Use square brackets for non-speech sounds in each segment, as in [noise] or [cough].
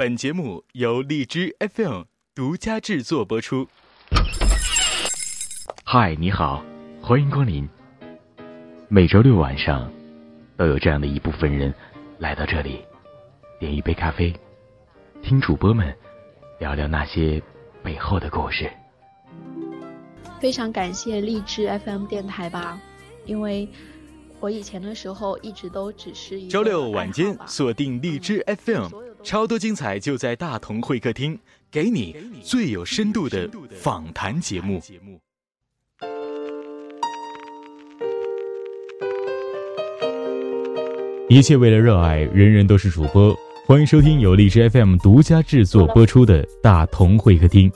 本节目由荔枝 FM 独家制作播出。嗨，你好，欢迎光临。每周六晚上，都有这样的一部分人来到这里，点一杯咖啡，听主播们聊聊那些背后的故事。非常感谢荔枝 FM 电台吧，因为我以前的时候一直都只是一周六晚间锁定荔枝 FM，超多精彩就在大同会客厅，给你最有深度的访谈节目。一切为了热爱，人人都是主播。欢迎收听由荔枝 FM 独家制作播出的大同会客厅。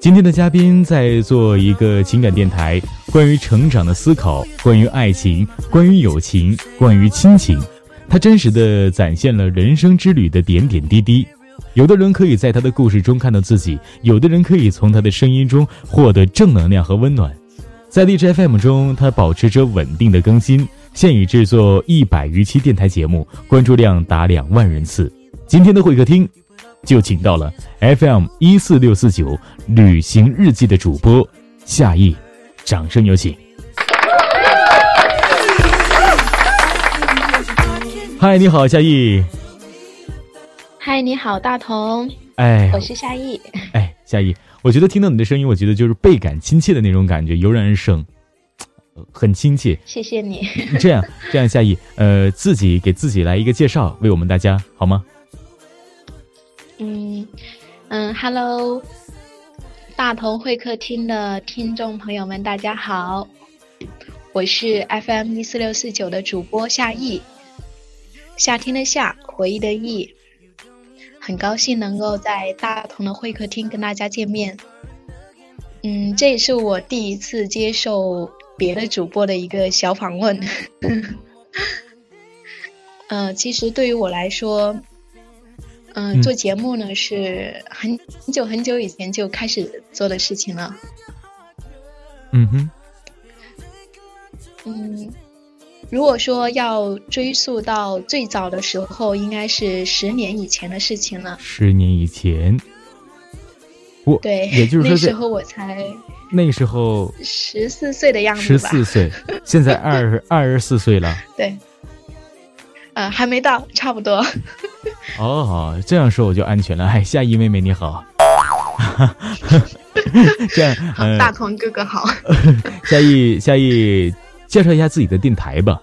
今天的嘉宾在做一个情感电台，关于成长的思考，关于爱情，关于友情，关于亲情。他真实的展现了人生之旅的点点滴滴。有的人可以在他的故事中看到自己，有的人可以从他的声音中获得正能量和温暖。在荔枝 FM 中，他保持着稳定的更新，现已制作一百余期电台节目，关注量达两万人次。今天的会客厅，就请到了 FM 一四六四九旅行日记的主播夏意，掌声有请。嗨，你好，夏意。嗨，你好，大同。哎，我是夏意。哎，夏意，我觉得听到你的声音，我觉得就是倍感亲切的那种感觉，油然而生，很亲切。谢谢你。这样，这样，夏意，呃，自己给自己来一个介绍，为我们大家好吗？嗯嗯，Hello，大同会客厅的听众朋友们，大家好，我是 FM 一四六四九的主播夏意，夏天的夏，回忆的忆，很高兴能够在大同的会客厅跟大家见面。嗯，这也是我第一次接受别的主播的一个小访问。嗯，[laughs] 其实对于我来说。嗯，做节目呢是很很久很久以前就开始做的事情了。嗯哼。嗯，如果说要追溯到最早的时候，应该是十年以前的事情了。十年以前，我对，也就是说那时候我才那个时候十四岁的样子十四岁，现在二 [laughs] 二十四岁了。对。呃，还没到，差不多。[laughs] 哦，这样说我就安全了。哎，夏意妹妹你好。[laughs] 这样，大鹏哥哥好。夏意，夏意，介绍一下自己的电台吧。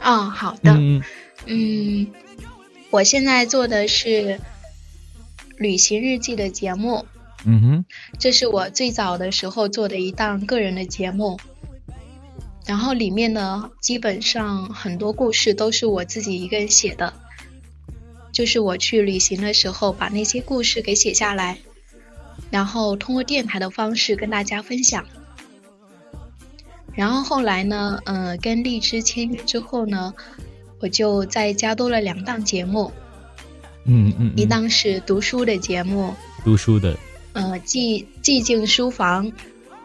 哦，好的。嗯嗯，我现在做的是旅行日记的节目。嗯哼，这是我最早的时候做的一档个人的节目。然后里面呢，基本上很多故事都是我自己一个人写的，就是我去旅行的时候把那些故事给写下来，然后通过电台的方式跟大家分享。然后后来呢，呃，跟荔枝签约之后呢，我就再加多了两档节目，嗯嗯，一档是读书的节目，读书的，呃，寂寂静书房。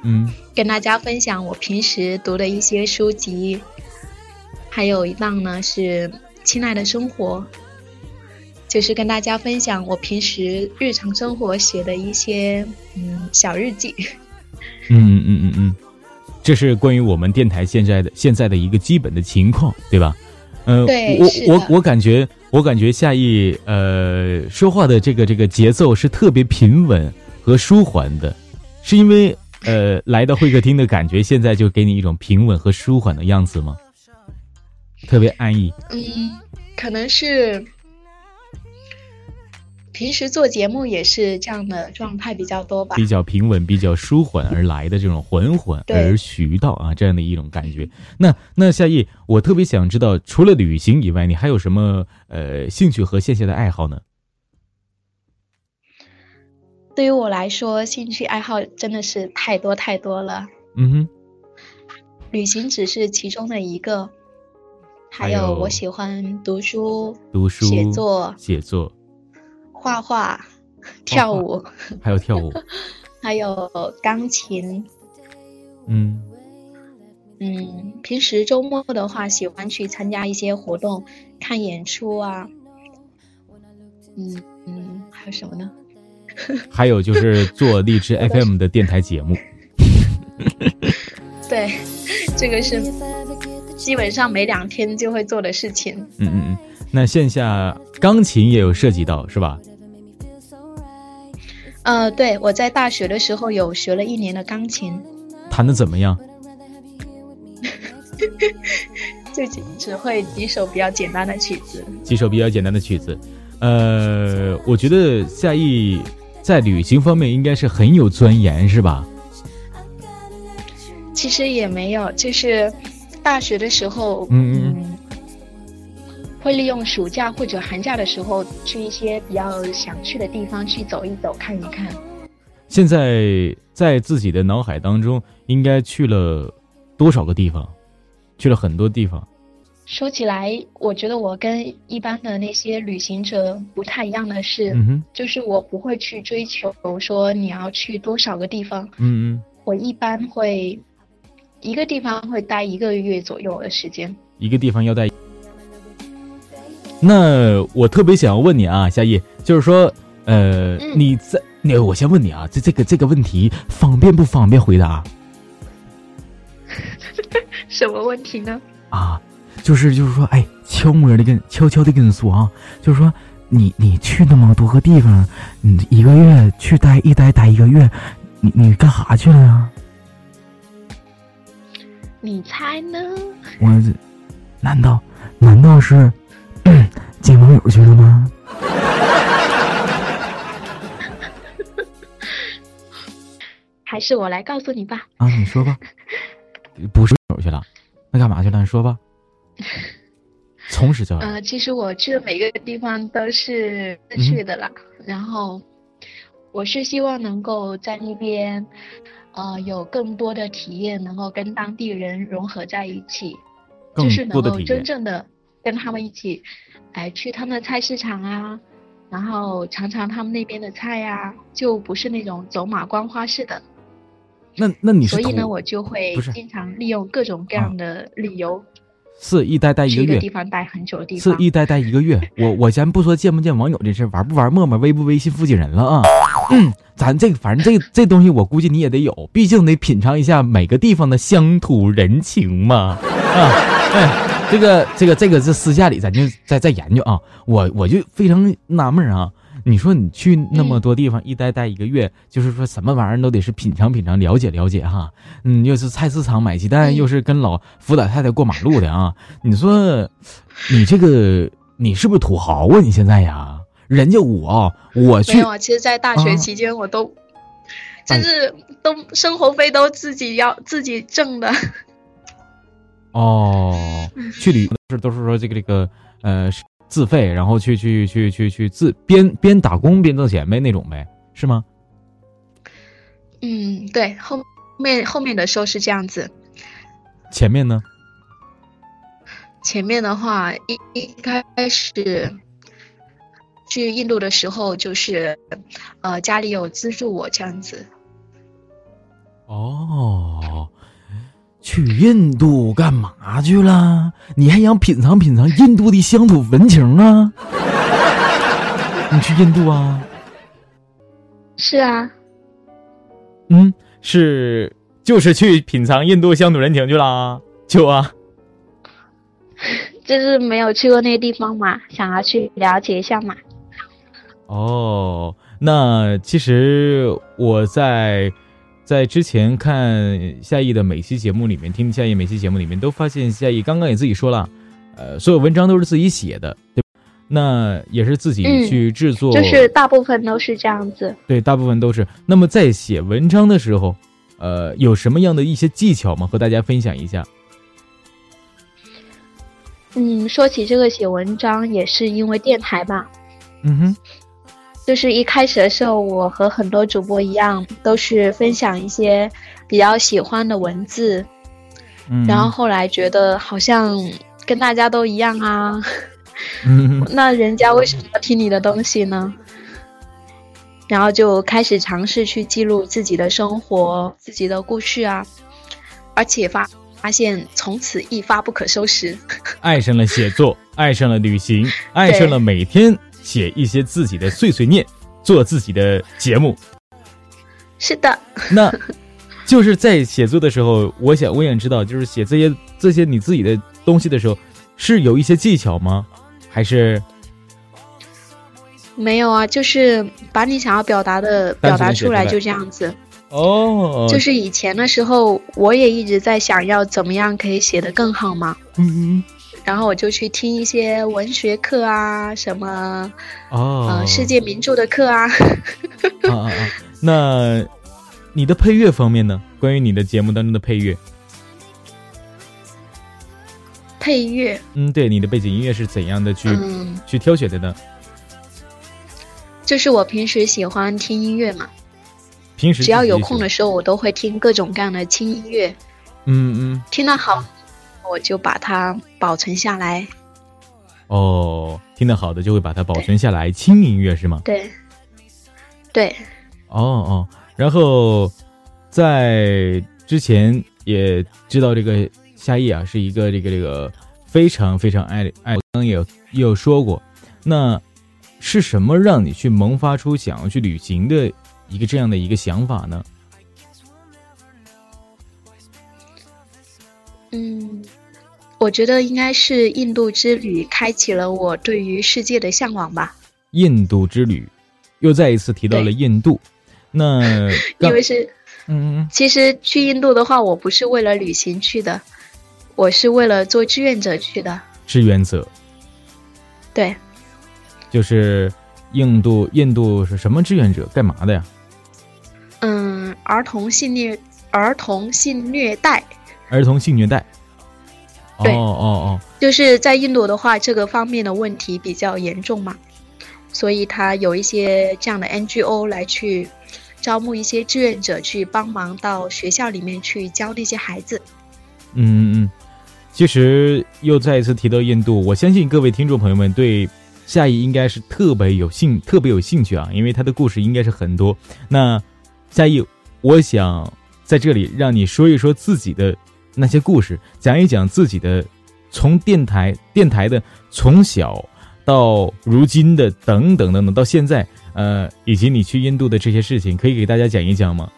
嗯，跟大家分享我平时读的一些书籍，还有一档呢是《亲爱的生活》，就是跟大家分享我平时日常生活写的一些嗯小日记。嗯嗯嗯嗯嗯，这是关于我们电台现在的现在的一个基本的情况，对吧？嗯，我我我感觉我感觉夏意呃说话的这个这个节奏是特别平稳和舒缓的，是因为。呃，来到会客厅的感觉，现在就给你一种平稳和舒缓的样子吗？特别安逸。嗯，可能是平时做节目也是这样的状态比较多吧。比较平稳、比较舒缓而来的这种缓缓而徐到啊，这样的一种感觉。那那夏意，我特别想知道，除了旅行以外，你还有什么呃兴趣和线下的爱好呢？对于我来说，兴趣爱好真的是太多太多了。嗯哼，旅行只是其中的一个，还有我喜欢读书、读书、写作、写作、画画、跳舞，还有跳舞，[laughs] 还有钢琴。嗯嗯，平时周末的话，喜欢去参加一些活动，看演出啊。嗯嗯，还有什么呢？[laughs] 还有就是做荔枝 [laughs] FM 的电台节目。对，这个是基本上每两天就会做的事情。嗯嗯嗯，那线下钢琴也有涉及到是吧？呃，对，我在大学的时候有学了一年的钢琴。弹的怎么样？[laughs] 就只只会几首比较简单的曲子。几首比较简单的曲子，呃，我觉得夏意在旅行方面应该是很有钻研，是吧？其实也没有，就是大学的时候，嗯嗯，会利用暑假或者寒假的时候去一些比较想去的地方去走一走、看一看。现在在自己的脑海当中，应该去了多少个地方？去了很多地方。说起来，我觉得我跟一般的那些旅行者不太一样的是，嗯就是我不会去追求说你要去多少个地方。嗯嗯。我一般会。一个地方会待一个月左右的时间，一个地方要待。那我特别想要问你啊，夏意，就是说，呃，你在那，我先问你啊，这这个这个问题方便不方便回答？[laughs] 什么问题呢？啊，就是就是说，哎，悄摸的跟悄悄的跟你说啊，就是说，你你去那么多个地方，你一个月去待一待待一个月，你你干啥去了呀？你猜呢？我，难道难道是见网友去了吗？[laughs] 还是我来告诉你吧。啊，你说吧。[laughs] 不是友去了，那干嘛去了？你说吧。从实交呃，其实我去的每个地方都是去的啦。然后，我是希望能够在那边。呃，有更多的体验，能够跟当地人融合在一起，就是能够真正的跟他们一起，哎，去他们的菜市场啊，然后尝尝他们那边的菜呀，就不是那种走马观花式的。那那你所以呢，我就会经常利用各种各样的理由，是一待待一个月，地方待很久的地方，是一待待一个月。我我先不说见不见网友这事，玩不玩陌陌，微不微信附近人了啊。嗯，咱这个反正这这东西我估计你也得有，毕竟得品尝一下每个地方的乡土人情嘛。啊，哎，这个这个这个是私下里咱就再再研究啊。我我就非常纳闷啊，你说你去那么多地方一待待一个月，就是说什么玩意儿都得是品尝品尝，了解了解哈。嗯，又是菜市场买鸡蛋，又是跟老扶老太太过马路的啊。你说你这个你是不是土豪啊？你现在呀？人家我我去没有啊，其实，在大学期间我都，就是都生活费都自己要自己挣的。哦，去旅游是都是说这个这个呃自费，然后去去去去去自边边打工边挣钱呗那种呗，是吗？嗯，对，后面后面的时候是这样子。前面呢？前面的话一一开始。去印度的时候，就是，呃，家里有资助我这样子。哦，去印度干嘛去了？你还想品尝品尝印度的乡土风情啊？你去印度啊？是啊。嗯，是，就是去品尝印度乡土人情去了，就啊。[laughs] 就是没有去过那个地方嘛，想要去了解一下嘛。哦，那其实我在在之前看夏意的每期节目里面，听夏意每期节目里面，都发现夏意刚刚也自己说了，呃，所有文章都是自己写的，对那也是自己去制作，就是大部分都是这样子。对，大部分都是。那么在写文章的时候，呃，有什么样的一些技巧吗？和大家分享一下。嗯，说起这个写文章，也是因为电台吧。嗯哼。就是一开始的时候，我和很多主播一样，都是分享一些比较喜欢的文字，嗯，然后后来觉得好像跟大家都一样啊，嗯，[laughs] 那人家为什么要听你的东西呢？然后就开始尝试去记录自己的生活、自己的故事啊，而且发发现从此一发不可收拾，[laughs] 爱上了写作，爱上了旅行，爱上了每天。写一些自己的碎碎念，做自己的节目。是的，那就是在写作的时候，我想我想知道，就是写这些这些你自己的东西的时候，是有一些技巧吗？还是没有啊？就是把你想要表达的表达出来，就这样子。哦，就是以前的时候，我也一直在想要怎么样可以写得更好嘛。嗯嗯。然后我就去听一些文学课啊，什么哦，呃，世界名著的课啊。啊啊啊！那你的配乐方面呢？关于你的节目当中的配乐，配乐，嗯，对，你的背景音乐是怎样的去去挑选的呢？就是我平时喜欢听音乐嘛。平时只要有空的时候，我都会听各种各样的轻音乐。嗯嗯，听到好，我就把它保存下来。哦，听得好的就会把它保存下来，轻音乐是吗？对，对。哦哦，然后在之前也知道这个夏夜啊是一个这个这个非常非常爱爱，刚刚也也有说过，那是什么让你去萌发出想要去旅行的？一个这样的一个想法呢？嗯，我觉得应该是印度之旅开启了我对于世界的向往吧。印度之旅，又再一次提到了印度。那 [laughs] 因为是，嗯，其实去印度的话，我不是为了旅行去的，我是为了做志愿者去的。志愿者，对，就是印度，印度是什么志愿者？干嘛的呀？嗯，儿童性虐，儿童性虐待，儿童性虐待。哦哦哦，就是在印度的话，这个方面的问题比较严重嘛，所以他有一些这样的 NGO 来去招募一些志愿者去帮忙到学校里面去教那些孩子。嗯嗯嗯，其实又再一次提到印度，我相信各位听众朋友们对夏意应该是特别有兴特别有兴趣啊，因为他的故事应该是很多。那夏意，我想在这里让你说一说自己的那些故事，讲一讲自己的从电台电台的从小到如今的等等等等到现在，呃，以及你去印度的这些事情，可以给大家讲一讲吗？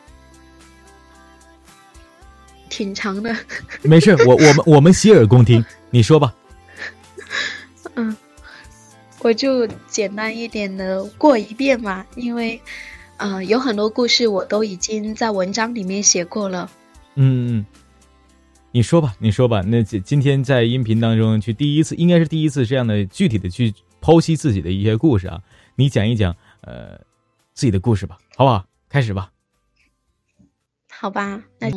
挺长的，[laughs] 没事，我我们我们洗耳恭听，你说吧。[laughs] 嗯，我就简单一点的过一遍嘛，因为。呃，有很多故事我都已经在文章里面写过了。嗯嗯，你说吧，你说吧。那今今天在音频当中去第一次，应该是第一次这样的具体的去剖析自己的一些故事啊。你讲一讲呃自己的故事吧，好不好？开始吧。好吧，那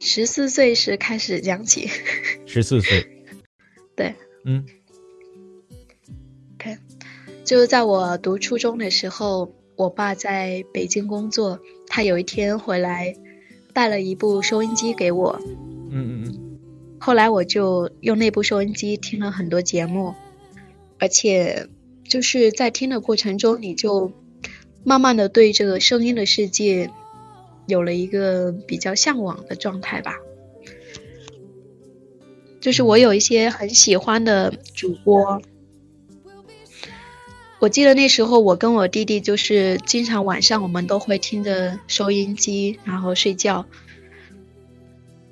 十四岁时开始讲起。十四岁。[laughs] 对。嗯。OK，就是在我读初中的时候。我爸在北京工作，他有一天回来，带了一部收音机给我。嗯嗯嗯。后来我就用那部收音机听了很多节目，而且就是在听的过程中，你就慢慢的对这个声音的世界有了一个比较向往的状态吧。就是我有一些很喜欢的主播。我记得那时候，我跟我弟弟就是经常晚上我们都会听着收音机，然后睡觉。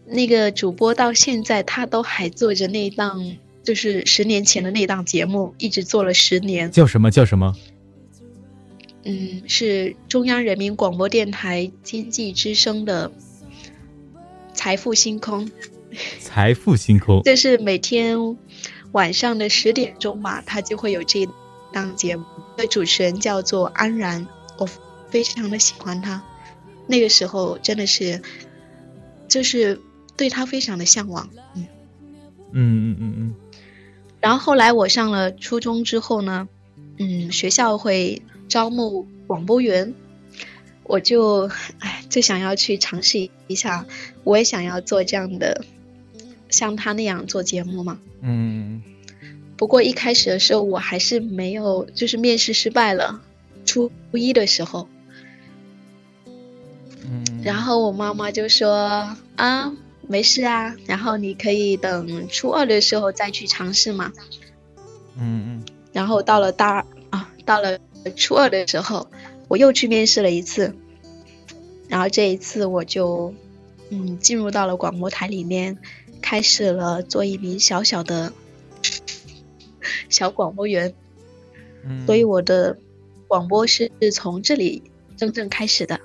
那个主播到现在他都还做着那档，就是十年前的那档节目，一直做了十年。叫什么？叫什么？嗯，是中央人民广播电台经济之声的《财富星空》。[laughs] 财富星空。就是每天晚上的十点钟嘛，他就会有这。当节目的主持人叫做安然，我非常的喜欢他。那个时候真的是，就是对他非常的向往。嗯嗯嗯嗯嗯。然后后来我上了初中之后呢，嗯，学校会招募广播员，我就哎就想要去尝试一下，我也想要做这样的，像他那样做节目嘛。嗯。不过一开始的时候，我还是没有，就是面试失败了。初一的时候，嗯，然后我妈妈就说：“啊，没事啊，然后你可以等初二的时候再去尝试嘛。”嗯嗯。然后到了大啊，到了初二的时候，我又去面试了一次，然后这一次我就嗯进入到了广播台里面，开始了做一名小小的小广播员。嗯，所以我的广播是从这里真正开始的。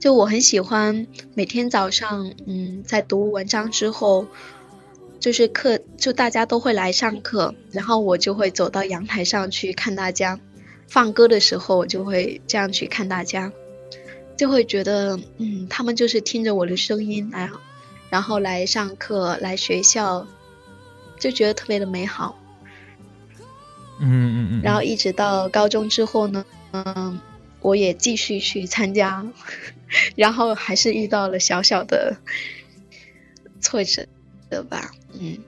就我很喜欢每天早上，嗯，在读文章之后，就是课就大家都会来上课，然后我就会走到阳台上去看大家。放歌的时候，我就会这样去看大家，就会觉得，嗯，他们就是听着我的声音来，然后来上课来学校，就觉得特别的美好。嗯嗯嗯，然后一直到高中之后呢，嗯，我也继续去参加，[laughs] 然后还是遇到了小小的挫折的吧，嗯，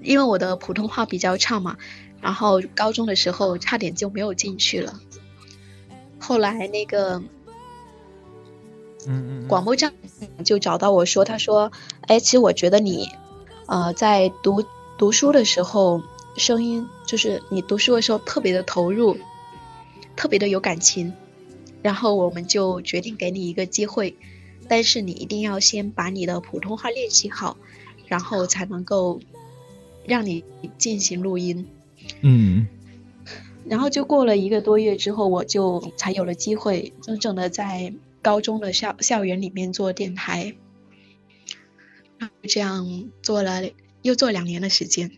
因为我的普通话比较差嘛，然后高中的时候差点就没有进去了。后来那个，嗯嗯，广播站就找到我说，他说，哎，其实我觉得你，呃，在读读书的时候。声音就是你读书的时候特别的投入，特别的有感情，然后我们就决定给你一个机会，但是你一定要先把你的普通话练习好，然后才能够让你进行录音。嗯，然后就过了一个多月之后，我就才有了机会，真正的在高中的校校园里面做电台，这样做了又做两年的时间。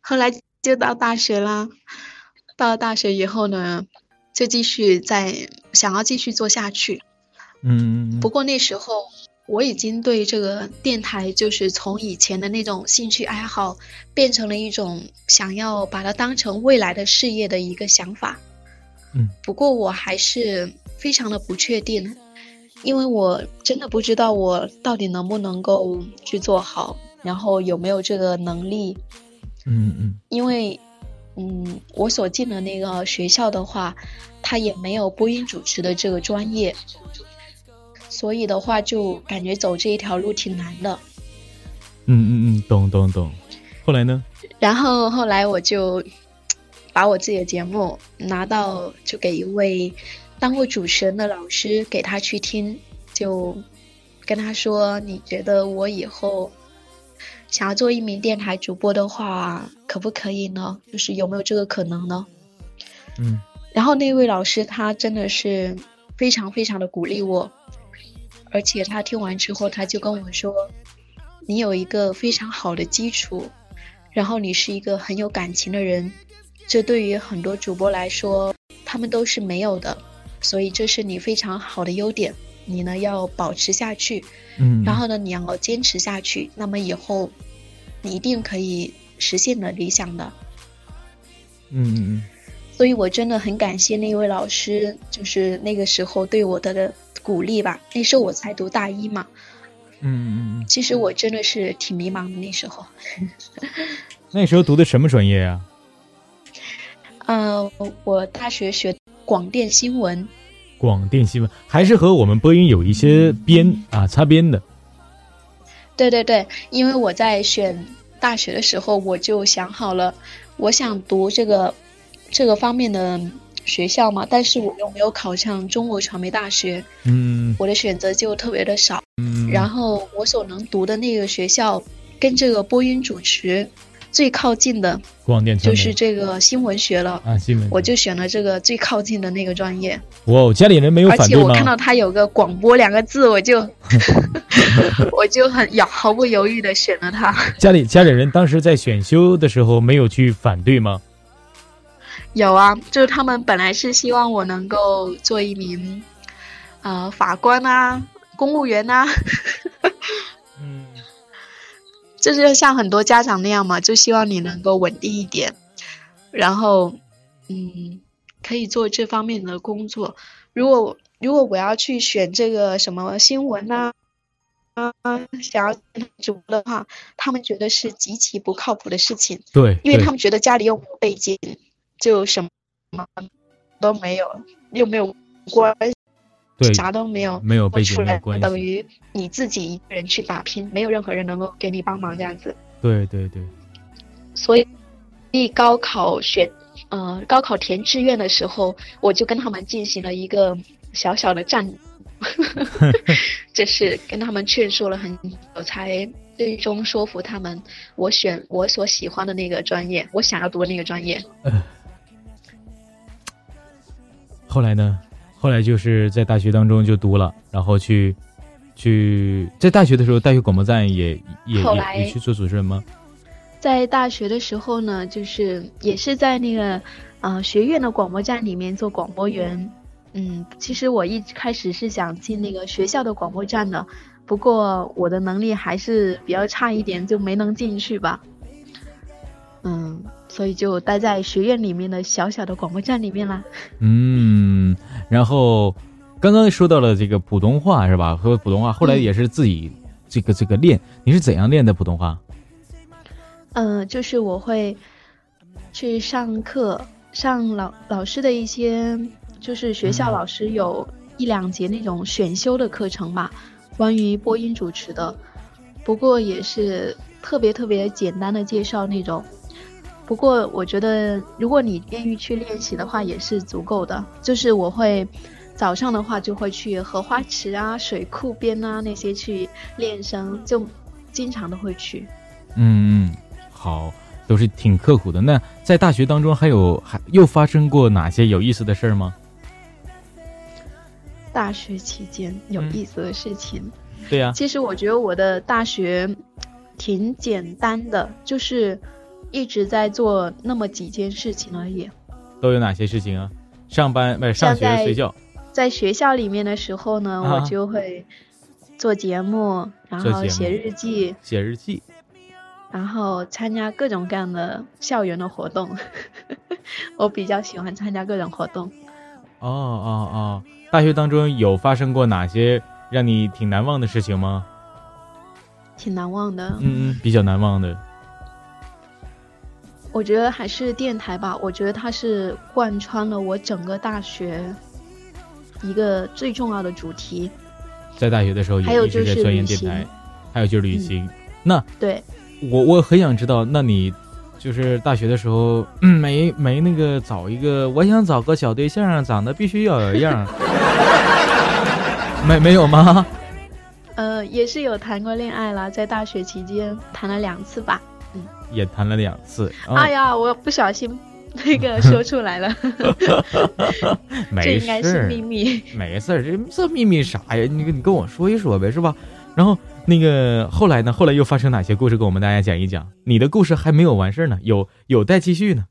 后来就到大学啦，到了大学以后呢，就继续在想要继续做下去。嗯，不过那时候我已经对这个电台，就是从以前的那种兴趣爱好，变成了一种想要把它当成未来的事业的一个想法。嗯，不过我还是非常的不确定，因为我真的不知道我到底能不能够去做好，然后有没有这个能力。嗯嗯，因为，嗯，我所进的那个学校的话，它也没有播音主持的这个专业，所以的话就感觉走这一条路挺难的。嗯嗯嗯，懂懂懂。后来呢？然后后来我就把我自己的节目拿到，就给一位当过主持人的老师给他去听，就跟他说：“你觉得我以后？”想要做一名电台主播的话，可不可以呢？就是有没有这个可能呢？嗯。然后那位老师他真的是非常非常的鼓励我，而且他听完之后他就跟我说：“你有一个非常好的基础，然后你是一个很有感情的人，这对于很多主播来说他们都是没有的，所以这是你非常好的优点。”你呢要保持下去，嗯，然后呢你要坚持下去，那么以后你一定可以实现的理想的，嗯嗯嗯。所以我真的很感谢那位老师，就是那个时候对我的鼓励吧。那时候我才读大一嘛，嗯嗯嗯。其实我真的是挺迷茫的那时候。[laughs] 那时候读的什么专业呀？嗯，我大学学广电新闻。广电新闻还是和我们播音有一些边啊擦边的。对对对，因为我在选大学的时候，我就想好了，我想读这个这个方面的学校嘛，但是我又没有考上中国传媒大学，嗯，我的选择就特别的少，嗯，然后我所能读的那个学校跟这个播音主持。最靠近的广电就是这个新闻学了啊，新闻我就选了这个最靠近的那个专业。哇，家里人没有反对吗？而且我看到他有个广播两个字，我就 [laughs] [laughs] 我就很犹毫不犹豫的选了他。家里家里人当时在选修的时候没有去反对吗？有啊，就是他们本来是希望我能够做一名呃法官啊，公务员啊。嗯。就是像很多家长那样嘛，就希望你能够稳定一点，然后，嗯，可以做这方面的工作。如果如果我要去选这个什么新闻呐，啊，想要主播的话，他们觉得是极其不靠谱的事情。对，因为他们觉得家里又没有背景，就什么都没有，又没有关。啥都没有，没有背景关系，等于你自己一个人去打拼，没有任何人能够给你帮忙这样子。对对对。所以，以高考选，呃，高考填志愿的时候，我就跟他们进行了一个小小的战，[laughs] 就是跟他们劝说了很久，才最终说服他们，我选我所喜欢的那个专业，我想要读的那个专业。后来呢？后来就是在大学当中就读了，然后去去在大学的时候，大学广播站也也也去做主持人吗？在大学的时候呢，就是也是在那个啊学院的广播站里面做广播员。嗯，其实我一开始是想进那个学校的广播站的，不过我的能力还是比较差一点，就没能进去吧。嗯。所以就待在学院里面的小小的广播站里面啦。嗯，然后刚刚说到了这个普通话是吧？和普通话后来也是自己这个这个练，你是怎样练的普通话？嗯，就是我会去上课，上老老师的一些，就是学校老师有一两节那种选修的课程吧，关于播音主持的，不过也是特别特别简单的介绍那种。不过我觉得，如果你愿意去练习的话，也是足够的。就是我会早上的话，就会去荷花池啊、水库边啊那些去练声，就经常都会去。嗯嗯，好，都是挺刻苦的。那在大学当中，还有还又发生过哪些有意思的事儿吗？大学期间有意思的事情，对呀。其实我觉得我的大学挺简单的，就是。一直在做那么几件事情而已，都有哪些事情啊？上班不是上学睡觉，在学校里面的时候呢，我就会做节目，然后写日记，写日记，然后参加各种各样的校园的活动。[laughs] 我比较喜欢参加各种活动。哦哦哦！大学当中有发生过哪些让你挺难忘的事情吗？挺难忘的。嗯嗯，比较难忘的。我觉得还是电台吧，我觉得它是贯穿了我整个大学一个最重要的主题。在大学的时候，还有就是钻研电台，还有就是旅行。那对，我我很想知道，那你就是大学的时候没没那个找一个？我想找个小对象，长得必须要有样。[laughs] 没没有吗？呃，也是有谈过恋爱啦，在大学期间谈了两次吧。也谈了两次。哎呀，我不小心 [laughs] 那个说出来了，[laughs] 这应该是秘密。没事儿，这这秘密啥呀？你你跟我说一说呗，是吧？然后那个后来呢？后来又发生哪些故事？跟我们大家讲一讲。你的故事还没有完事儿呢，有有待继续呢。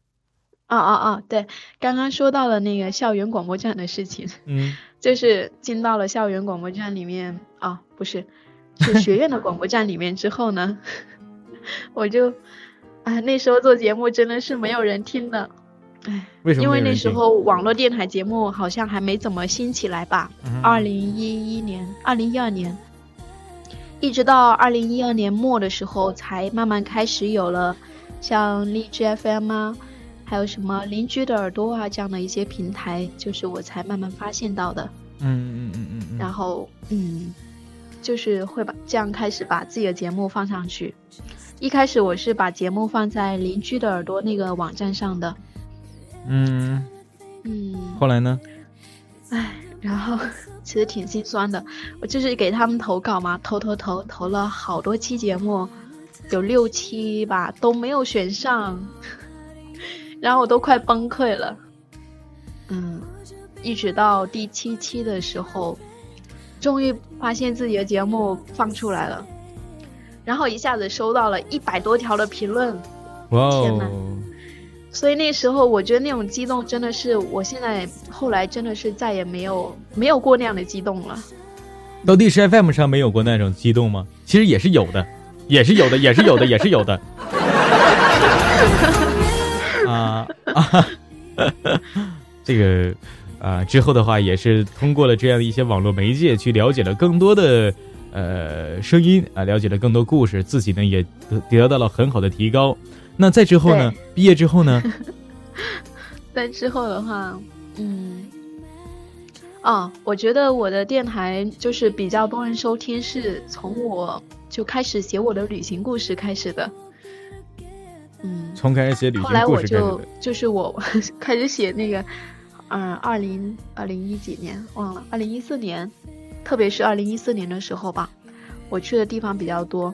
啊啊啊！对，刚刚说到了那个校园广播站的事情，嗯，[laughs] 就是进到了校园广播站里面啊，不是，是学院的广播站里面之后呢，[laughs] 我就。哎，那时候做节目真的是没有人听的，哎，为什么？因为那时候网络电台节目好像还没怎么兴起来吧。二零一一年、二零一二年，一直到二零一二年末的时候，才慢慢开始有了像荔枝 FM 啊，还有什么邻居的耳朵啊这样的一些平台，就是我才慢慢发现到的。嗯嗯嗯嗯嗯。然后嗯，就是会把这样开始把自己的节目放上去。一开始我是把节目放在邻居的耳朵那个网站上的，嗯嗯，后来呢？唉，然后其实挺心酸的，我就是给他们投稿嘛，投投投投了好多期节目，有六期吧都没有选上，然后我都快崩溃了，嗯，一直到第七期的时候，终于发现自己的节目放出来了。然后一下子收到了一百多条的评论，哇！天呐！所以那时候我觉得那种激动真的是，我现在后来真的是再也没有没有过那样的激动了。到第十 FM 上没有过那种激动吗？其实也是有的，也是有的，也是有的，也是有的。啊 [laughs] 啊！[laughs] 这个啊，之后的话也是通过了这样的一些网络媒介去了解了更多的。呃，声音啊，了解了更多故事，自己呢也得得到了很好的提高。那在之后呢？毕业之后呢？[laughs] 在之后的话，嗯，哦，我觉得我的电台就是比较多人收听，是从我就开始写我的旅行故事开始的。嗯，从开始写旅后来我行故事开始就的。就是我开始写那个，嗯，二零二零一几年忘了，二零一四年，特别是二零一四年的时候吧，我去的地方比较多，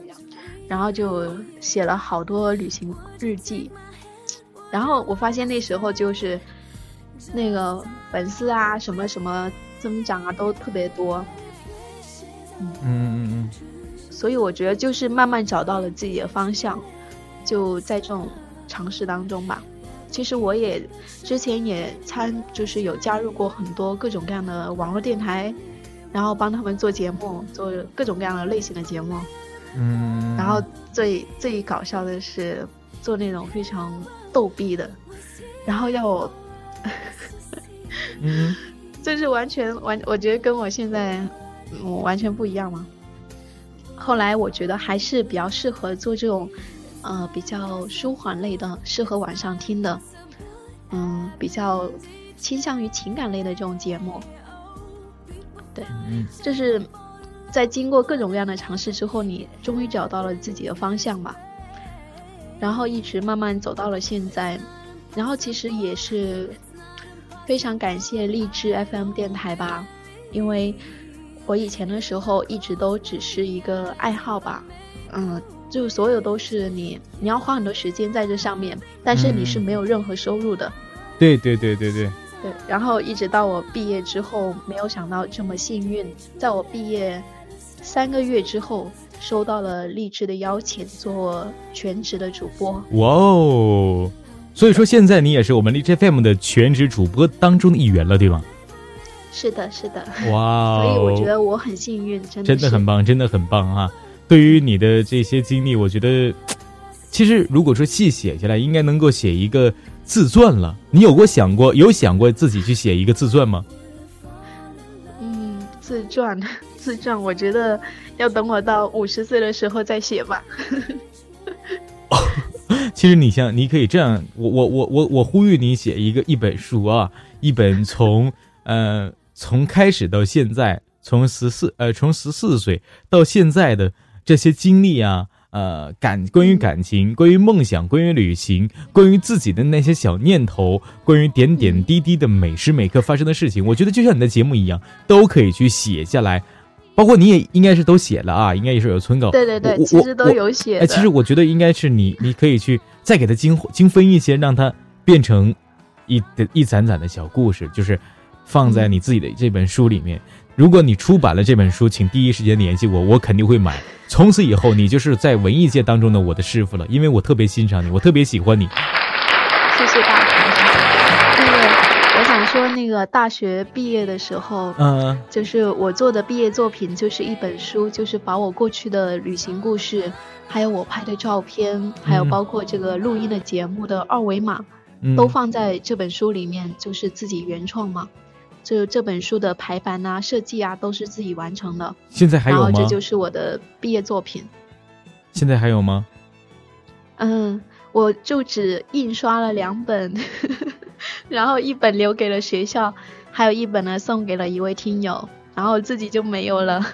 然后就写了好多旅行日记，然后我发现那时候就是那个粉丝啊什么什么增长啊都特别多，嗯嗯嗯所以我觉得就是慢慢找到了自己的方向，就在这种尝试当中吧。其实我也之前也参，就是有加入过很多各种各样的网络电台，然后帮他们做节目，做各种各样的类型的节目。嗯嗯。然后最最搞笑的是做那种非常逗逼的，然后要我嗯 [laughs] 就是完全完，我觉得跟我现在我完全不一样嘛。后来我觉得还是比较适合做这种，呃，比较舒缓类的，适合晚上听的，嗯，比较倾向于情感类的这种节目。对，嗯就是在经过各种各样的尝试之后，你终于找到了自己的方向吧。然后一直慢慢走到了现在，然后其实也是非常感谢励志 FM 电台吧，因为我以前的时候一直都只是一个爱好吧，嗯，就所有都是你你要花很多时间在这上面，但是你是没有任何收入的。对对对对对。对，然后一直到我毕业之后，没有想到这么幸运，在我毕业三个月之后，收到了励志的邀请，做全职的主播。哇哦！所以说现在你也是我们荔枝 FM 的全职主播当中的一员了，对吗？是的，是的。哇哦！所以我觉得我很幸运，真的真的很棒，真的很棒啊！对于你的这些经历，我觉得其实如果说细写下来，应该能够写一个自传了。你有过想过有想过自己去写一个自传吗？嗯，自传，[laughs] 自传，我觉得要等我到五十岁的时候再写吧。[laughs] 其实你像，你可以这样，我我我我我呼吁你写一个一本书啊，一本从呃从开始到现在，从十四呃从十四岁到现在的这些经历啊，呃感关于感情，关于梦想，关于旅行，关于自己的那些小念头，关于点点滴滴的每时每刻发生的事情，我觉得就像你的节目一样，都可以去写下来。包括你也应该是都写了啊，应该也是有存稿。对对对，其实都有写哎，其实我觉得应该是你，你可以去再给它精精分一些，让它变成一的一盏盏的小故事，就是放在你自己的这本书里面。如果你出版了这本书，请第一时间联系我，我肯定会买。从此以后，你就是在文艺界当中的我的师傅了，因为我特别欣赏你，我特别喜欢你。谢谢大家。那个，我想说，那个大学毕业的时候，嗯、就是我做的毕业作品，就是一本书，就是把我过去的旅行故事，还有我拍的照片，还有包括这个录音的节目的二维码，嗯，都放在这本书里面，就是自己原创嘛。就这本书的排版啊、设计啊，都是自己完成的。现在还有吗然后这？就是我的毕业作品。现在还有吗？嗯，我就只印刷了两本，[laughs] 然后一本留给了学校，还有一本呢送给了一位听友，然后自己就没有了。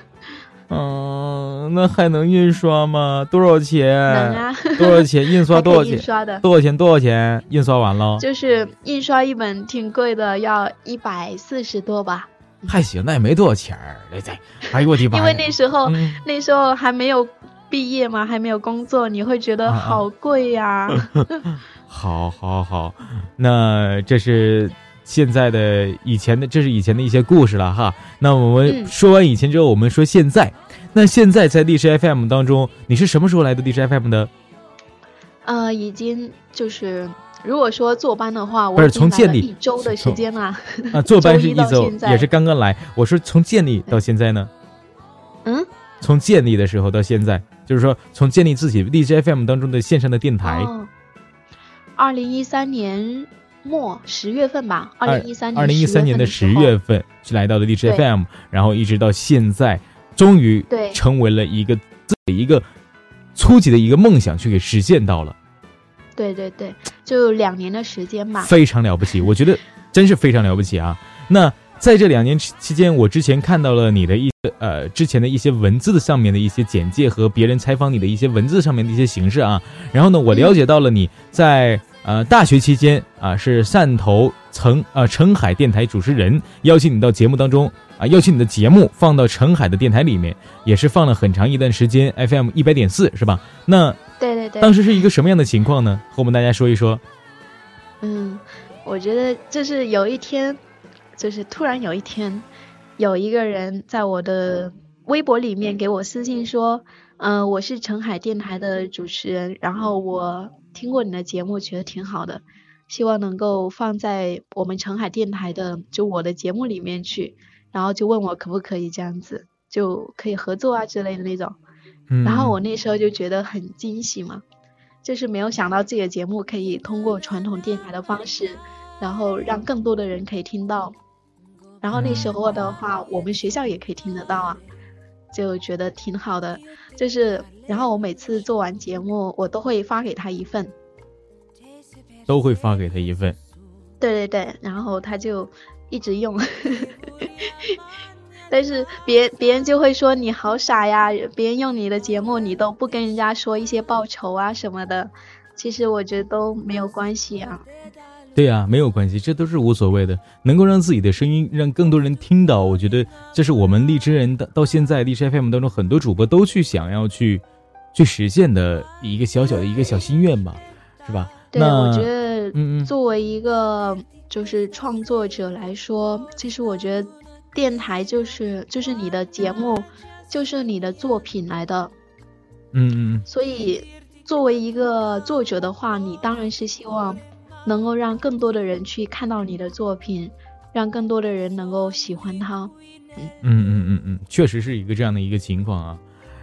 嗯，那还能印刷吗？多少钱？能啊，多少钱？[laughs] 印刷多少钱？印刷的，多少钱？多少钱？印刷完了？就是印刷一本挺贵的，要一百四十多吧。还行，那也没多少钱儿。对对，哎呦我的妈！因为那时候、嗯那时候还没有毕业嘛，还没有工作，你会觉得好贵呀、[laughs] 好，好，好，那这是现在的以前的，这是以前的一些故事了哈。那我们嗯说完以前之后，我们说现在。那现在在荔枝 FM 当中，你是什么时候来的荔枝 FM 的？呃，已经就是如果说坐班的话，不是从建立一周的时间啦。[laughs] 啊，坐班是一周也是刚刚来。我说从建立到现在呢？嗯，从建立的时候到现在，就是说从建立自己荔枝 FM 当中的线上的电台，哦，二零一三年末十月份吧，二零一三二零一三年的十月份是来到了荔枝 FM，然后一直到现在，终于对成为了一个自己的一个初级的一个梦想，去给实现到了，对对对，就两年的时间吧。非常了不起，我觉得真是非常了不起啊！那在这两年期间，我之前看到了你的一呃之前的一些文字的上面的一些简介和别人采访你的一些文字上面的一些形式啊。然后呢，我了解到了你在呃大学期间啊是汕头曾呃澄海电台主持人，邀请你到节目当中啊，邀请你的节目放到澄海的电台里面，也是放了很长一段时间，FM 一百点四是吧？那对对对，当时是一个什么样的情况呢？和我们大家说一说。嗯，我觉得就是有一天。就是突然有一天，有一个人在我的微博里面给我私信说，嗯，我是澄海电台的主持人，然后我听过你的节目，觉得挺好的，希望能够放在我们澄海电台的就我的节目里面去，然后就问我可不可以这样子，就可以合作啊之类的那种。然后我那时候就觉得很惊喜嘛，就是没有想到自己的节目可以通过传统电台的方式，然后让更多的人可以听到。然后那时候的话，我们学校也可以听得到啊，就觉得挺好的。就是，然后我每次做完节目，我都会发给他一份，都会发给他一份。对对对，然后他就一直用，[laughs] 但是别别人就会说你好傻呀，别人用你的节目，你都不跟人家说一些报酬啊什么的。其实我觉得都没有关系啊。对呀，没有关系，这都是无所谓的。能够让自己的声音让更多人听到，我觉得这是我们荔枝人到到现在荔枝 FM 当中很多主播都去想要去去实现的一个小小的一个小心愿吧，是吧？对，我觉得，作为一个就是创作者来说，其实我觉得电台就是就是你的节目，就是你的作品来的。嗯嗯。所以，作为一个作者的话，你当然是希望。能够让更多的人去看到你的作品，让更多的人能够喜欢它。嗯嗯嗯嗯嗯，确实是一个这样的一个情况啊。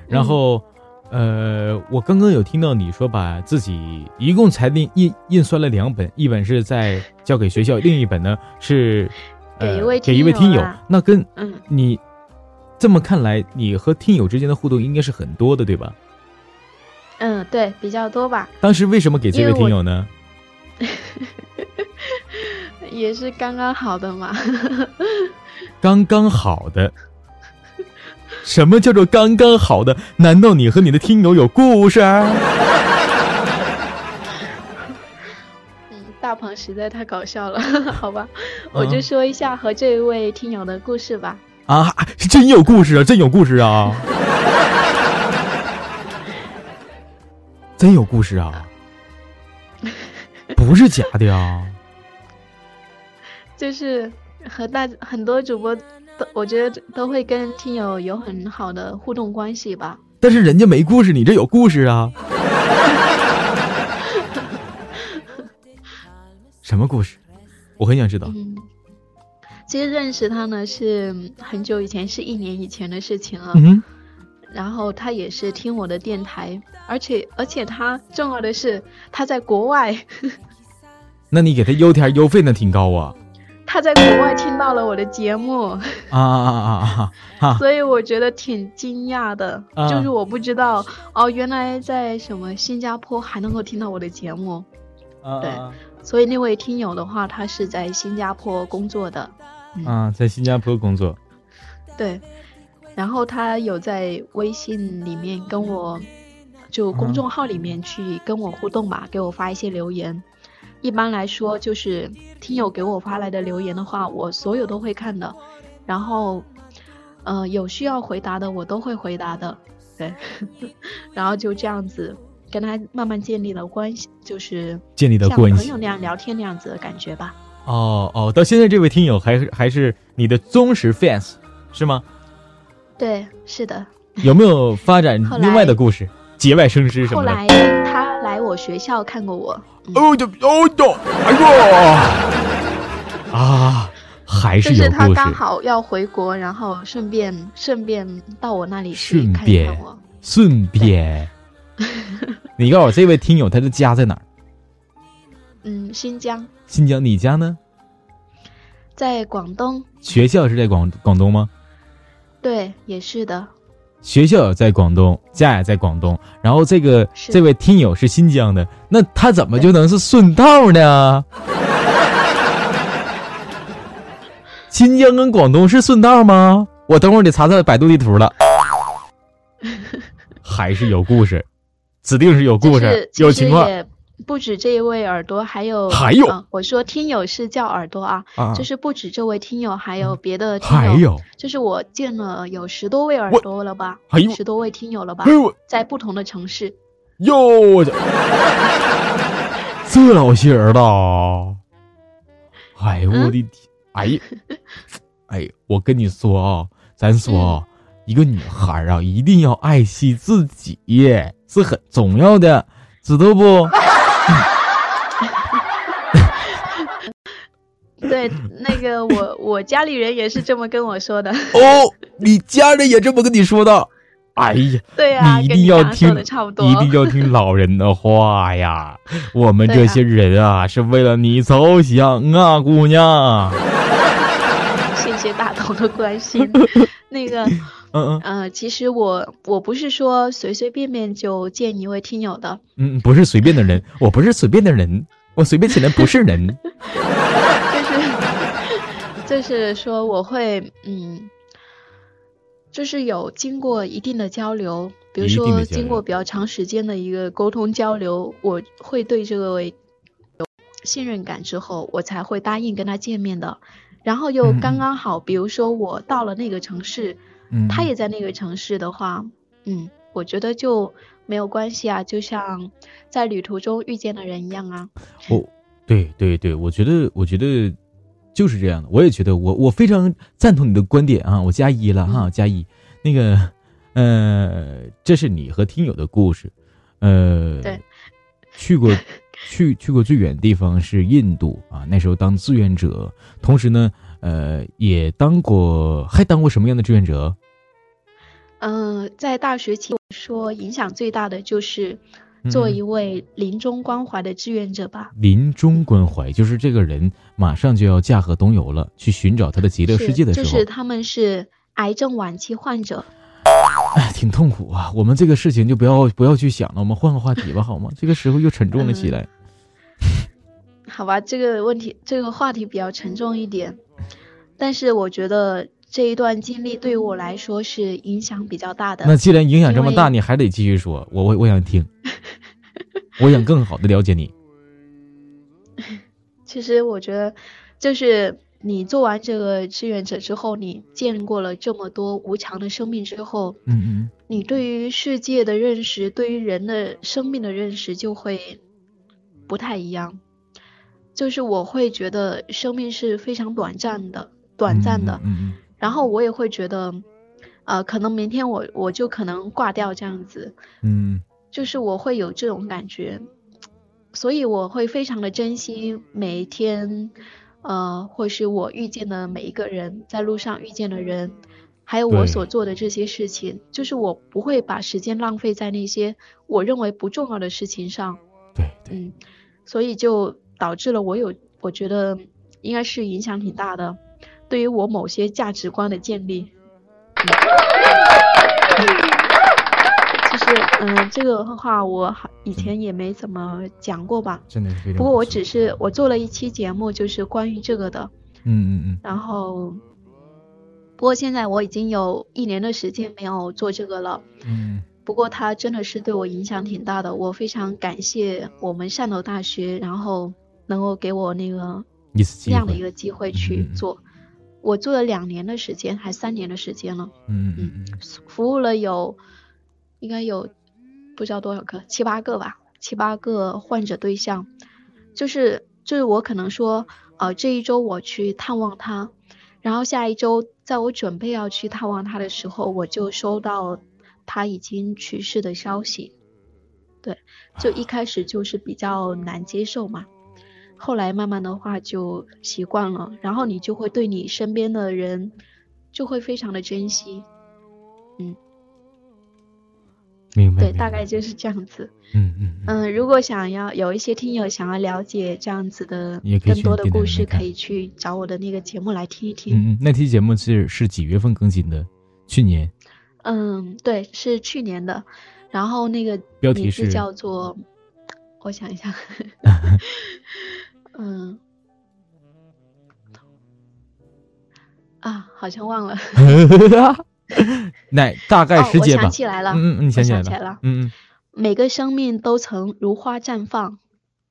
然后，呃，我刚刚有听到你说把自己一共才印印印刷了两本，一本是在交给学校，另一本呢是给一位给一位听友。那跟嗯你这么看来，你和听友之间的互动应该是很多的，对吧？嗯，对，比较多吧。当时为什么给这位听友呢？[laughs] 也是刚刚好的嘛，[laughs] 刚刚好的。什么叫做刚刚好的？难道你和你的听友有故事？[laughs] 嗯，大鹏实在太搞笑了，[laughs] 好吧，我就说一下和这位听友的故事吧。啊，真有故事啊，真有故事啊，[laughs] 真有故事啊。不是假的呀，就是和大很多主播都，我觉得都会跟听友有很好的互动关系吧。但是人家没故事，你这有故事啊。[laughs] 什么故事？我很想知道。嗯，其实认识他呢是很久以前，是一年以前的事情了。嗯。然后他也是听我的电台，而且而且他重要的是他在国外。[laughs] 那你给他邮点邮费那挺高啊。他在国外听到了我的节目。啊啊啊啊！[laughs] 所以我觉得挺惊讶的，就是我不知道哦，原来在什么新加坡还能够听到我的节目。对，所以那位听友的话，他是在新加坡工作的。啊，在新加坡工作。对。然后他有在微信里面跟我，就公众号里面去跟我互动吧，给我发一些留言。一般来说，就是听友给我发来的留言的话，我所有都会看的。然后，呃，有需要回答的我都会回答的。对，[laughs] 然后就这样子跟他慢慢建立了关系，就是建立的关系，朋友那样聊天那样子的感觉吧。哦哦，到现在这位听友还是还是你的忠实 fans 是吗？对，是的。有没有发展另外的故事？节外生枝什么的？后来我学校看过我。哦呦哦呦，哎呦！啊，还是有故事。就是他刚好要回国，然后顺便顺便到我那里去看看我。顺便。[laughs] 你告诉我，这位听友他的家在哪儿？嗯，新疆。新疆，你家呢？在广东。学校是在广广东吗？对，也是的。学校在广东，家也在广东，然后这个这位听友是新疆的，那他怎么就能是顺道呢？[laughs] 新疆跟广东是顺道吗？我等会儿得查查百度地图了。[laughs] 还是有故事，指定是有故事，有情况。不止这一位耳朵，还有还有，我说听友是叫耳朵啊，就是不止这位听友，还有别的听友，还有，就是我见了有十多位耳朵了吧，还有十多位听友了吧，在不同的城市。哟，我这这老些人了，哎呦我的天，哎呀，哎，我跟你说啊，咱说啊一个女孩啊，一定要爱惜自己，是很重要的，知道不？[laughs] 对，那个我我家里人也是这么跟我说的。[laughs] 哦，你家人也这么跟你说的？哎呀，[laughs] 对呀，你一定要听，一定要听老人的话呀。我们这些人啊，是为了你着想啊，姑娘。谢谢大头的关心。那个，嗯嗯呃，其实我我不是说随随便便就见一位听友的。嗯，不是随便的人，我不是随便的人，我随便起来不是人。[laughs] 就是就是说，我会嗯，就是有经过一定的交流，比如说经过比较长时间的一个沟通交流，我会对这个有信任感之后，我才会答应跟他见面的。然后又刚刚好，比如说我到了那个城市，他也在那个城市的话，嗯，我觉得就没有关系啊，就像在旅途中遇见的人一样啊。哦，对对对，我觉得，我觉得。就是这样的，我也觉得我我非常赞同你的观点啊，我加一了哈，[laughs] 加一。那个，呃，这是你和听友的故事，呃，对，去过 [laughs] 去去过最远的地方是印度啊，那时候当志愿者，同时呢，呃，也当过，还当过什么样的志愿者？嗯，在大学期说影响最大的就是。做一位临终关怀的志愿者吧。临终关怀就是这个人马上就要驾鹤东游了，去寻找他的极乐世界的时候。就是他们是癌症晚期患者。哎，挺痛苦啊！我们这个事情就不要不要去想了，我们换个话题吧，好吗？[laughs] 这个时候又沉重了起来。[laughs] 好吧，这个问题这个话题比较沉重一点，但是我觉得。这一段经历对于我来说是影响比较大的。那既然影响这么大，你还得继续说，我我我想听，[laughs] 我想更好的了解你。[laughs] 其实我觉得，就是你做完这个志愿者之后，你见过了这么多无常的生命之后，嗯嗯，你对于世界的认识，对于人的生命的认识就会不太一样。就是我会觉得生命是非常短暂的，短暂的，嗯嗯。然后我也会觉得，呃，可能明天我我就可能挂掉这样子，嗯，就是我会有这种感觉，所以我会非常的珍惜每一天，呃，或是我遇见的每一个人，在路上遇见的人，还有我所做的这些事情，就是我不会把时间浪费在那些我认为不重要的事情上，对，嗯，所以就导致了我有，我觉得应该是影响挺大的。对于我某些价值观的建立，其实，嗯，这个话我好以前也没怎么讲过吧。真的是非常。不过我只是我做了一期节目，就是关于这个的。嗯嗯嗯。然后，不过现在我已经有一年的时间没有做这个了。嗯。不过它真的是对我影响挺大的，我非常感谢我们汕头大学，然后能够给我那个这样的一个机会去做。我做了两年的时间，还三年的时间了。嗯嗯嗯，服务了有，应该有不知道多少个，七八个吧，七八个患者对象。就是就是我可能说，呃，这一周我去探望他，然后下一周在我准备要去探望他的时候，我就收到他已经去世的消息。对，就一开始就是比较难接受嘛。后来慢慢的话就习惯了，然后你就会对你身边的人就会非常的珍惜，嗯，明白，对，大概就是这样子，嗯嗯嗯，如果想要有一些听友想要了解这样子的更多的故事，可以去找我的那个节目来听一听。嗯嗯，那期节目是是几月份更新的？去年？嗯，对，是去年的，然后那个标题是叫做，我想一下。[laughs] [laughs] 嗯，啊，好像忘了。[laughs] 那大概时间想起来了。嗯嗯，你想起来了。嗯嗯。每个生命都曾如花绽放。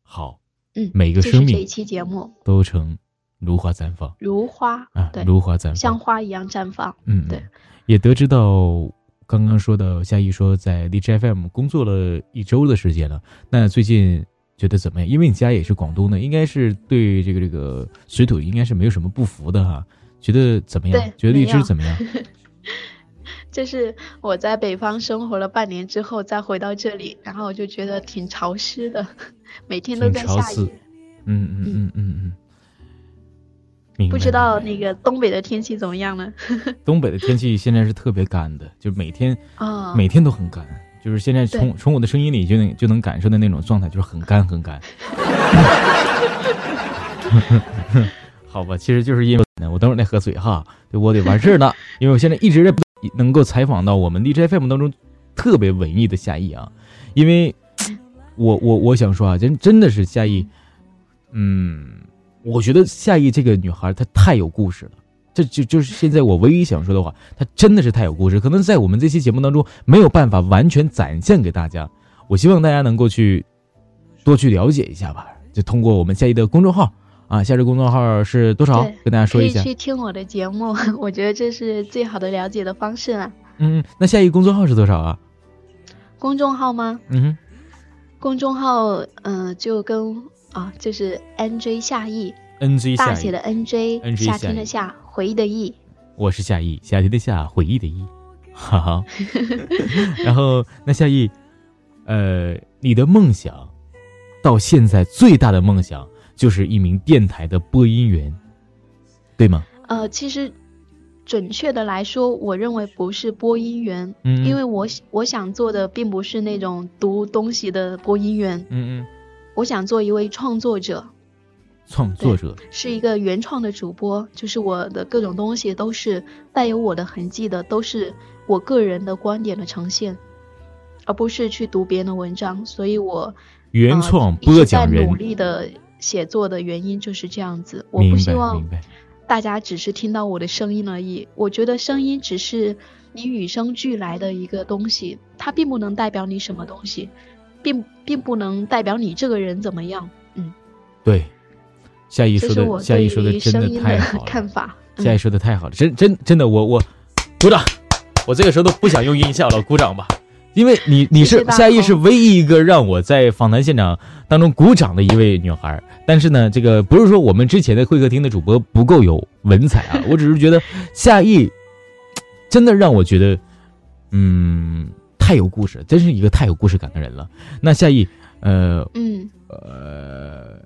好。嗯。每个生命。这一期节目都曾如花绽放。如花啊，对，如花绽放，像花一样绽放。嗯，对。也得知到刚刚说到夏意说在荔枝 FM 工作了一周的时间了。那最近觉得怎么样？因为你家也是广东的，应该是对这个这个水土应该是没有什么不服的哈。觉得怎么样？觉得荔枝怎么样？[laughs] 就是我在北方生活了半年之后，再回到这里，然后我就觉得挺潮湿的，[laughs] 每天都在下雨。嗯嗯嗯嗯嗯。不知道那个东北的天气怎么样呢？[laughs] 东北的天气现在是特别干的，就每天啊，每天都很干。就是现在从从我的声音里就能就能感受到那种状态，就是很干很干。[laughs] 好吧，其实就是因为我等会儿得喝水哈，我得完事儿了。因为我现在一直在能够采访到我们 DJ FM 当中特别文艺的夏意啊，因为我我我想说啊，真真的是夏意，嗯，我觉得夏意这个女孩她太有故事了，这就就是现在我唯一想说的话，它真的是太有故事，可能在我们这期节目当中没有办法完全展现给大家，我希望大家能够去多去了解一下吧，就通过我们夏一的公众号。啊，夏日公众号是多少？跟大家说一下。可以去听我的节目，我觉得这是最好的了解的方式了。嗯，那夏意公众号是多少啊？公众号吗？嗯哼。公众号，嗯，就跟啊，就是 N J 夏意，N J 大写的 N J，夏天的夏，回忆的忆。我是夏意，夏天的夏，回忆的忆。哈哈。[laughs] 然后，那夏意，呃，你的梦想，到现在最大的梦想。就是一名电台的播音员，对吗？呃，其实准确的来说，我认为不是播音员，嗯，因为我我想做的并不是那种读东西的播音员，嗯嗯，我想做一位创作者，创作者是一个原创的主播，就是我的各种东西都是带有我的痕迹的，都是我个人的观点的呈现，而不是去读别人的文章，所以我原创播讲人努力的。写作的原因就是这样子，我不希望大家只是听到我的声音而已。我觉得声音只是你与生俱来的一个东西，它并不能代表你什么东西，并并不能代表你这个人怎么样。嗯，对，夏意说的，夏意说的真的太好了。[laughs] 看法，夏意说的太好了，真真真的，我我鼓掌，我这个时候都不想用音效了，鼓掌吧。因为你你是夏意是唯一一个让我在访谈现场当中鼓掌的一位女孩，但是呢，这个不是说我们之前的会客厅的主播不够有文采啊，我只是觉得夏意真的让我觉得，嗯，太有故事，真是一个太有故事感的人了。那夏意，呃，嗯，呃，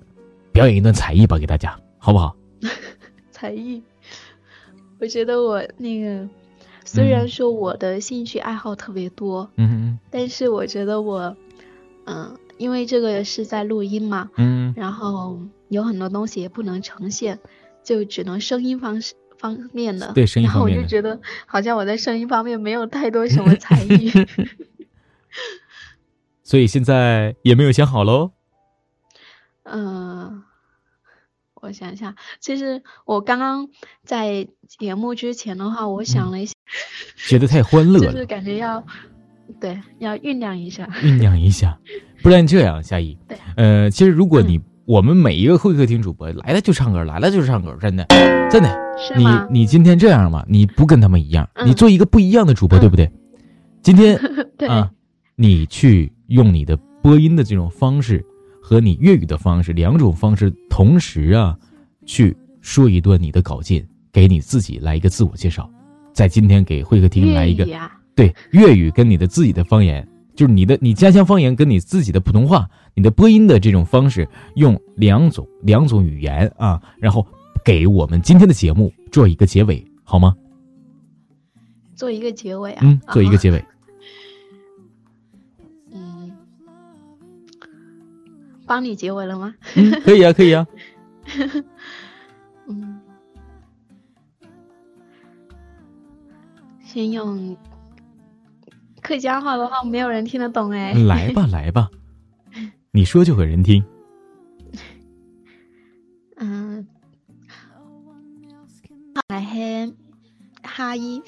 表演一段才艺吧，给大家好不好？[laughs] 才艺，我觉得我那个。虽然说我的兴趣爱好特别多，嗯但是我觉得我，嗯，因为这个是在录音嘛，嗯，然后有很多东西也不能呈现，就只能声音方式方面的，对声音方面然后我就觉得好像我在声音方面没有太多什么才艺，[laughs] 所以现在也没有想好喽，嗯。[laughs] 我想一下，其实我刚刚在节目之前的话，我想了一下，[laughs] 觉得太欢乐了，就是感觉要，对，要酝酿一下，酝酿一下，不然这样，夏意，对，呃，其实如果你我们每一个会客厅主播来了就唱歌，来了就唱歌，真的，真的，你你今天这样嘛，你不跟他们一样，你做一个不一样的主播，对不对？今天 [laughs] 啊，你去用你的播音的这种方式。和你粤语的方式两种方式同时啊，去说一段你的稿件，给你自己来一个自我介绍，在今天给会客厅来一个对粤语跟你的自己的方言，就是你的你家乡方言跟你自己的普通话，你的播音的这种方式，用两种两种语言啊，然后给我们今天的节目做一个结尾，好吗？做一个结尾啊，嗯，做一个结尾。帮你结尾了吗？嗯，可以啊，可以啊。[laughs] 嗯，先用客家话的话，没有人听得懂哎。来吧，[laughs] 来吧，你说就给人听。嗯，还是哈伊，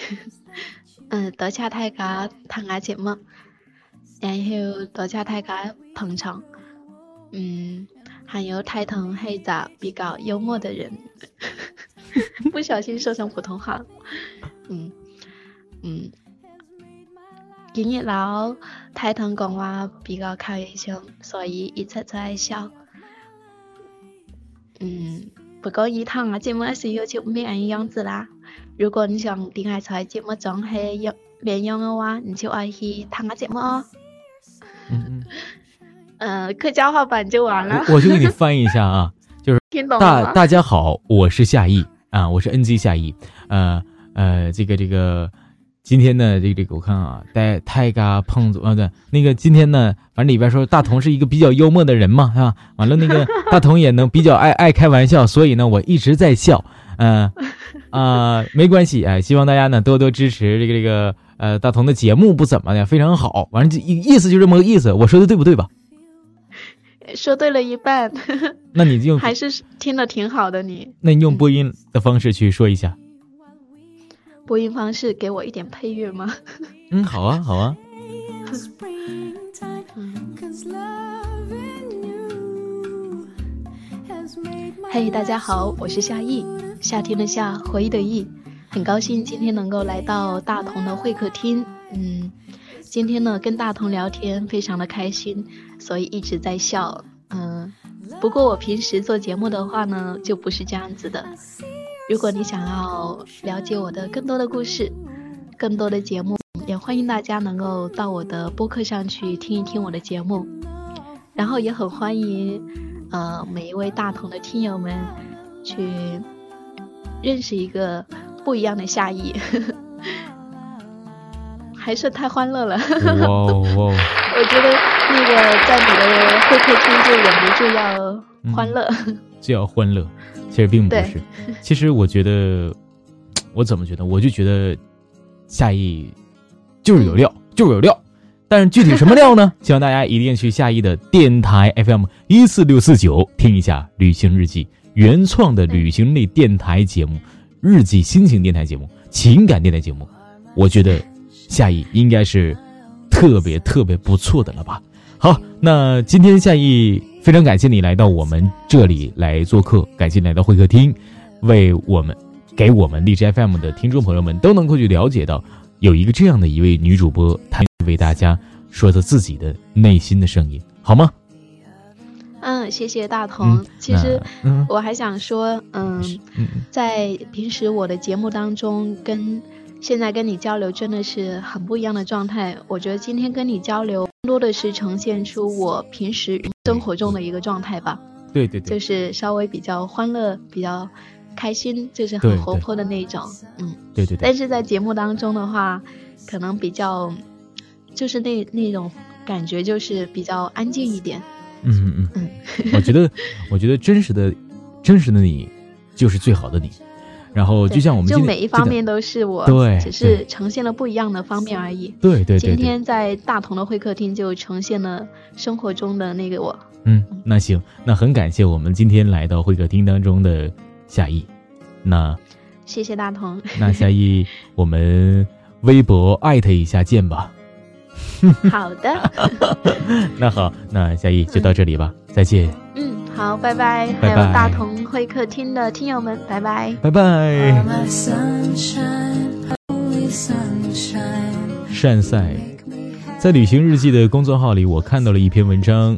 [laughs] 嗯，多谢大家聽下節目，然后多謝大家捧場，嗯，还有太疼黑子比较幽默的人，[laughs] 不小心说成普通话。嗯嗯，今日老太疼讲话比较开心，所以一直在笑。嗯，不过一趟啊，节目是要求没人样子啦。如果你想听下在节目中系用绵羊的话，你就爱去听下节目哦。嗯嗯嗯。呃，客家话版就完了。我就给你翻译一下啊，[laughs] 就是听懂大大家好，我是夏意啊，我是 NG 夏意，呃呃，这个这个。今天呢，这个这个我看啊，带泰嘎碰祖啊，对，那个今天呢，反正里边说大同是一个比较幽默的人嘛，是吧？完了，那个 [laughs] 大同也能比较爱爱开玩笑，所以呢，我一直在笑，嗯、呃，啊、呃，没关系，哎，希望大家呢多多支持这个这个，呃，大同的节目不怎么的，非常好，完了就意思就这么个意思，我说的对不对吧？說對了一半，[laughs] 那你就还是听的挺好的你，那你用播音的方式去说一下。播音方式给我一点配乐吗？嗯，好啊，好啊。嘿，大家好，我是夏意，夏天的夏，回忆的意，很高兴今天能够来到大同的会客厅。嗯，今天呢跟大同聊天非常的开心，所以一直在笑。嗯，不过我平时做节目的话呢，就不是这样子的。如果你想要了解我的更多的故事，更多的节目，也欢迎大家能够到我的播客上去听一听我的节目。然后也很欢迎，呃，每一位大同的听友们去认识一个不一样的夏意，[laughs] 还是太欢乐了。[laughs] 我觉得那个在你的会客厅就忍不住要欢乐，嗯、就要欢乐。其实并不是，其实我觉得，我怎么觉得？我就觉得夏意就是有料，就是有料。但是具体什么料呢？[laughs] 希望大家一定去夏意的电台 FM 一四六四九听一下《旅行日记》原创的旅行类电台节目、日记心情电台节目、情感电台节目。我觉得夏意应该是特别特别不错的了吧？好，那今天夏意。非常感谢你来到我们这里来做客，感谢你来到会客厅，为我们给我们荔枝 FM 的听众朋友们都能够去了解到，有一个这样的一位女主播，她为大家说着自己的内心的声音，好吗？嗯，谢谢大同。嗯、其实我还想说，嗯，嗯，在平时我的节目当中跟。現在跟你交流真的是很不一样的状态。我觉得今天跟你交流，更多的是呈现出我平时生活中的一个状态吧。对对对，就是稍微比较欢乐、比较。开心，就是很活泼的那種。對對嗯，对,对对。但是在节目当中的话，可能比较，就是那那种感觉，就是比较安静一点。嗯嗯嗯。我觉得，我觉得真实的，真实的你，就是最好的你。然后就像我们就每一方面都是我，对，只是呈现了不一样的方面而已。对对对，今天在大同的会客厅就呈现了生活中的那个我。嗯，那行，那很感谢我们今天来到会客厅当中的夏意。那谢谢大同。那夏意，[laughs] 我们微博艾特一下见吧。好的。[laughs] 那好，那夏意就到这里吧，再见。嗯。好，拜拜，还有大同会客厅的听友们，拜拜，拜拜。善赛，在旅行日记的公众号里，我看到了一篇文章，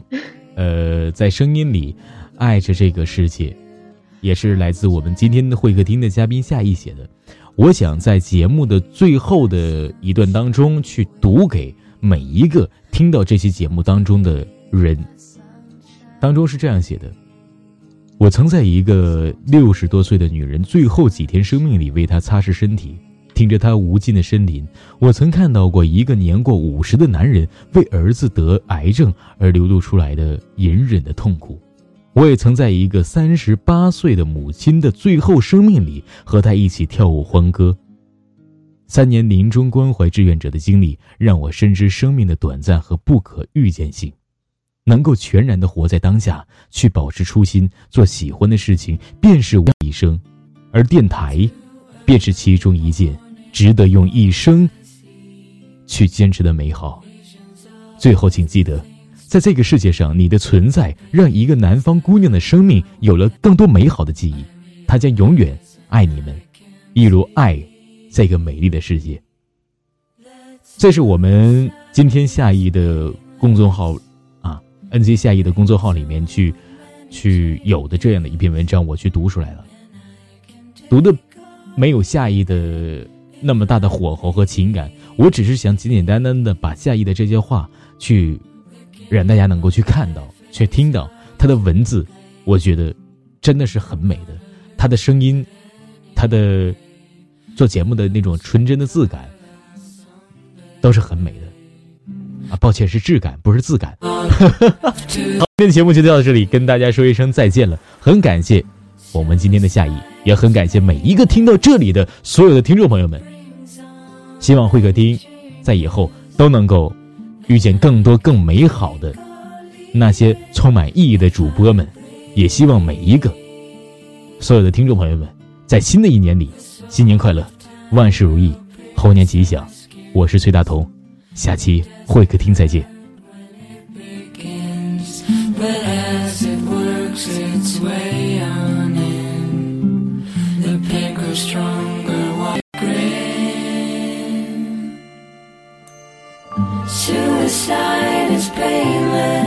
呃，在声音里爱着这个世界，也是来自我们今天的会客厅的嘉宾夏意写的。我想在节目的最后的一段当中，去读给每一个听到这期节目当中的人。当中是这样写的：我曾在一个六十多岁的女人最后几天生命里为她擦拭身体，听着她无尽的呻吟；我曾看到过一个年过五十的男人为儿子得癌症而流露出来的隐忍的痛苦；我也曾在一个三十八岁的母亲的最后生命里和她一起跳舞欢歌。三年临终关怀志愿者的经历让我深知生命的短暂和不可预见性。能够全然的活在当下，去保持初心，做喜欢的事情，便是我一生，而电台，便是其中一件值得用一生去坚持的美好。最后，请记得，在这个世界上，你的存在让一个南方姑娘的生命有了更多美好的记忆。她将永远爱你们，一如爱这个美丽的世界。这是我们今天夏意的公众号啊，NZ 夏意的公众号里面去去有的这样的一篇文章，我去读出来了。读的没有夏意的那么大的火候和情感，我只是想简简单单的把夏意的这些话去让大家能够去看到，去听到他的文字，我觉得真的是很美的。他的声音，他的做节目的那种纯真的质感。都是很美的啊！抱歉，是质感，不是字感。好，今天的节目就到这里，跟大家说一声再见了。很感谢我们今天的夏意，也很感谢每一个听到这里的所有的听众朋友们。希望会客厅在以后都能够遇见更多更美好的那些充满意义的主播们。也希望每一个所有的听众朋友们在新的一年里，新年快乐，万事如意，猴年吉祥。我是崔大同，下期会客厅再见。Suicide is painless.